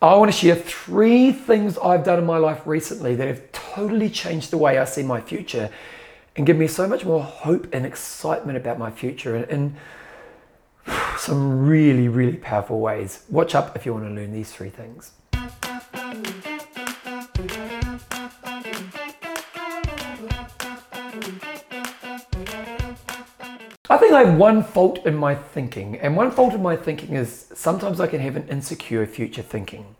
I want to share three things I've done in my life recently that have totally changed the way I see my future and give me so much more hope and excitement about my future in, some really, really powerful ways. Watch up if you want to learn these three things. Think I have one fault in my thinking, and one fault in my thinking is sometimes I can have an insecure future thinking.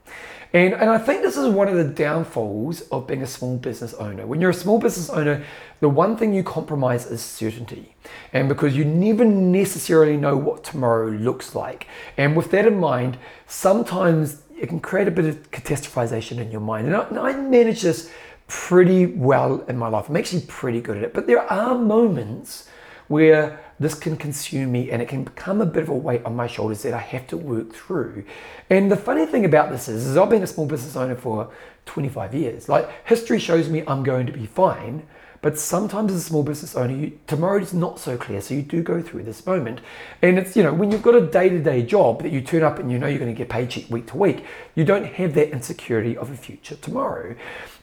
And, and I think this is one of the downfalls of being a small business owner. When you're a small business owner, the one thing you compromise is certainty. And because you never necessarily know what tomorrow looks like. And with that in mind, sometimes it can create a bit of catastrophization in your mind. And I, and I manage this pretty well in my life. I'm actually pretty good at it. But there are moments where this can consume me and it can become a bit of a weight on my shoulders that I have to work through. And the funny thing about this is, is I've been a small business owner for 25 years. Like history shows me I'm going to be fine, but sometimes as a small business owner, you, tomorrow is not so clear. So you do go through this moment. And it's, you know, when you've got a day to day job that you turn up and you know you're going to get paid week to week, you don't have that insecurity of a future tomorrow.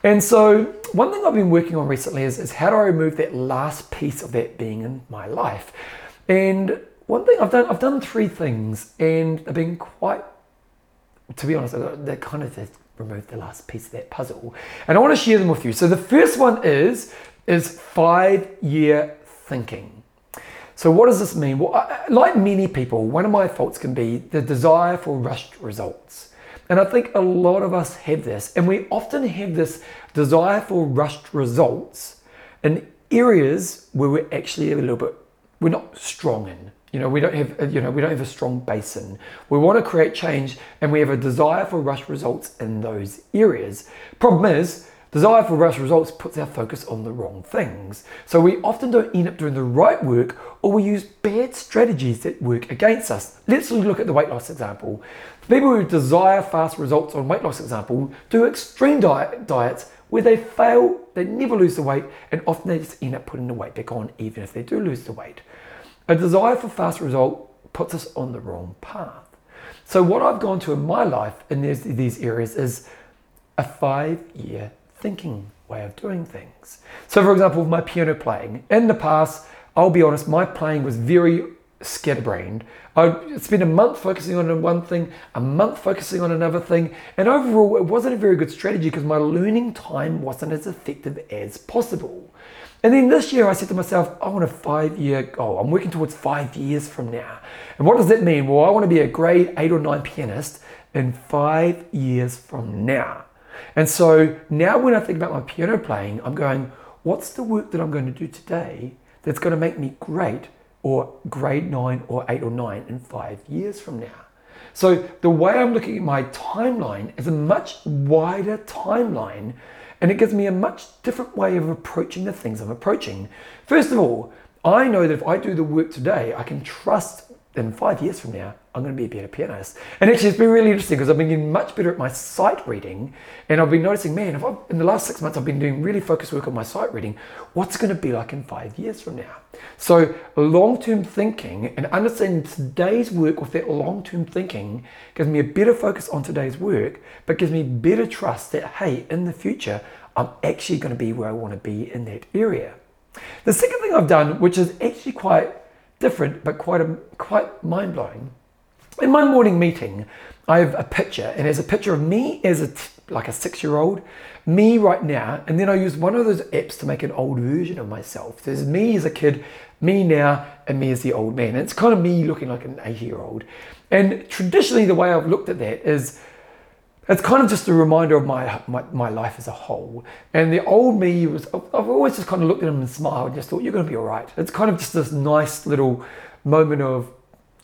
And so one thing I've been working on recently is, is how do I remove that last piece of that being in my life? And one thing I've done, I've done three things and I've been quite, to be honest, uh, they're kind of removed the last piece of that puzzle. And I want to share them with you. So the first one is is five year thinking. So, what does this mean? Well, like many people, one of my faults can be the desire for rushed results. And I think a lot of us have this, and we often have this desire for rushed results in areas where we're actually a little bit, we're not strong in. You know, we don't have, you know, we don't have a strong basin. We want to create change, and we have a desire for rushed results in those areas. Problem is, Desire for rush results puts our focus on the wrong things. So we often don't end up doing the right work or we use bad strategies that work against us. Let's look at the weight loss example. People who desire fast results on weight loss example do extreme diet, diets where they fail, they never lose the weight, and often they just end up putting the weight back on even if they do lose the weight. A desire for fast result puts us on the wrong path. So what I've gone to in my life in these, these areas is a five year thinking way of doing things. So, for example, with my piano playing, in the past, I'll be honest, my playing was very scatterbrained. I'd spend a month focusing on one thing, a month focusing on another thing, and overall, it wasn't a very good strategy because my learning time wasn't as effective as possible. And then this year, I said to myself, I want a five year goal. I'm working towards five years from now. And what does that mean? Well, I want to be a grade eight or nine pianist in five years from now. And so now when I think about my piano playing, I'm going, what's the work that I'm going to do today that's going to make me great or grade nine or eight or nine in five years from now? So the way I'm looking at my timeline is a much wider timeline and it gives me a much different way of approaching the things I'm approaching. First of all, I know that if I do the work today, I can trust in five years from now, I'm going to be a better pianist. And actually, it's been really interesting because I've been getting much better at my sight reading. And I've been noticing, man, in the last six months, I've been doing really focused work on my sight reading, what's going to be like in five years from now? So, long term thinking and understanding today's work with that long term thinking gives me a better focus on today's work, but gives me better trust that, hey, in the future, I'm actually going to be where I want to be in that area. The second thing I've done, which is actually quite different but quite a, quite mind blowing. In my morning meeting, I have a picture, and there's a picture of me as a t- like a six year old, me right now, and then I use one of those apps to make an old version of myself. There's me as a kid, me now, and me as the old man. And it's kind of me looking like an 80 year old. And traditionally, the way I've looked at that is it's kind of just a reminder of my, my, my life as a whole. And the old me was, I've always just kind of looked at him and smiled and just thought, you're going to be all right. It's kind of just this nice little moment of,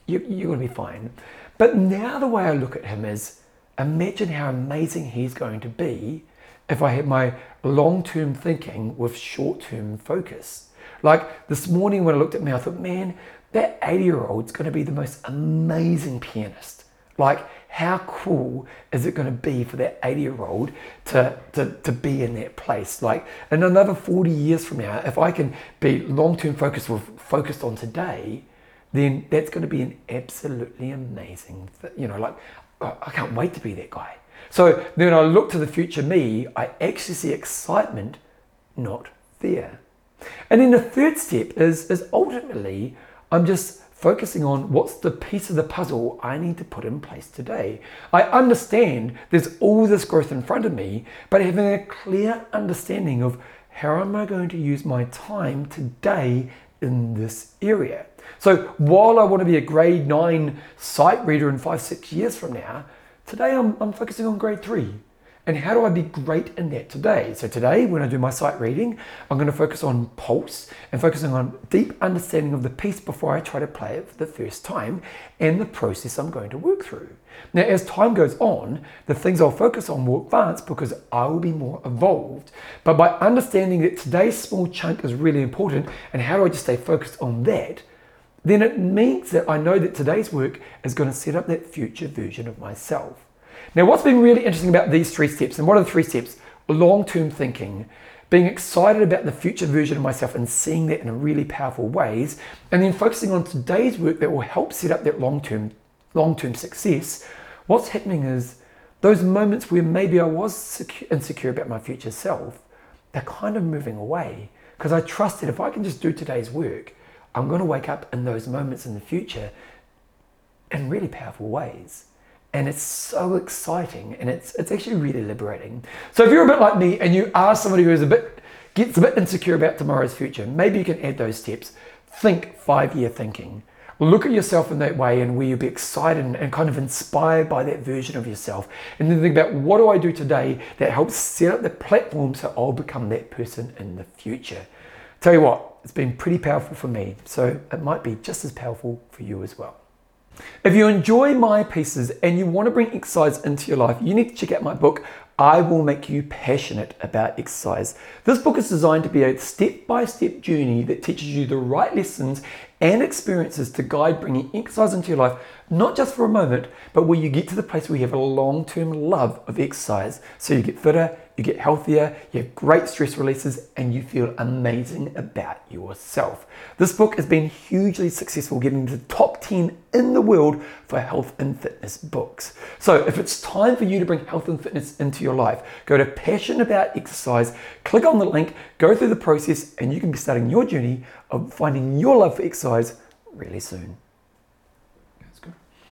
you, you're going to be fine. But now the way I look at him is, imagine how amazing he's going to be if I had my long term thinking with short term focus. Like this morning when I looked at me, I thought, man, that 80 year old's going to be the most amazing pianist. Like, how cool is it going to be for that 80 year old to, to, to be in that place? Like in another 40 years from now, if I can be long term focused focused on today, then that's going to be an absolutely amazing, you know, like I can't wait to be that guy. So then I look to the future me, I actually see excitement, not fear. And then the third step is, is ultimately, I'm just focusing on what's the piece of the puzzle I need to put in place today. I understand there's all this growth in front of me, but having a clear understanding of how am I going to use my time today in this area. So while I want to be a grade nine sight reader in five, six years from now, today I'm, I'm focusing on grade three. And how do I be great in that today? So today, when I do my sight reading, I'm going to focus on pulse and focusing on deep understanding of the piece before I try to play it for the first time and the process I'm going to work through. Now, as time goes on, the things I'll focus on will advance because I will be more evolved. But by understanding that today's small chunk is really important and how do I just stay focused on that, then it means that I know that today's work is going to set up that future version of myself. Now, what's been really interesting about these three steps, and what are the three steps? Long term thinking, being excited about the future version of myself and seeing that in really powerful ways, and then focusing on today's work that will help set up that long term long term success. What's happening is those moments where maybe I was insecure about my future self, they're kind of moving away because I trust that if I can just do today's work, I'm going to wake up in those moments in the future in really powerful ways and it's so exciting and it's it's actually really liberating. So if you're a bit like me and you are somebody who is a bit gets a bit insecure about tomorrow's future, maybe you can add those steps. Think five-year thinking. Look at yourself in that way and where you'll be excited and kind of inspired by that version of yourself. And then think about what do I do today that helps set up the platform so I'll become that person in the future. Tell you what, it's been pretty powerful for me, so it might be just as powerful for you as well. If you enjoy my pieces and you want to bring exercise into your life, you need to check out my book, I Will Make You Passionate About Exercise. This book is designed to be a step by step journey that teaches you the right lessons and experiences to guide bringing exercise into your life, not just for a moment, but where you get to the place where you have a long term love of exercise. So you get fitter, you get healthier, you have great stress releases, and you feel amazing about yourself. This book has been hugely successful, getting to the top 10 in the world for health and fitness books. So if it's time for you to bring health and fitness into your life, go to Passion About Exercise, click on the link, go through the process, and you can be starting your journey of finding your love for exercise really soon.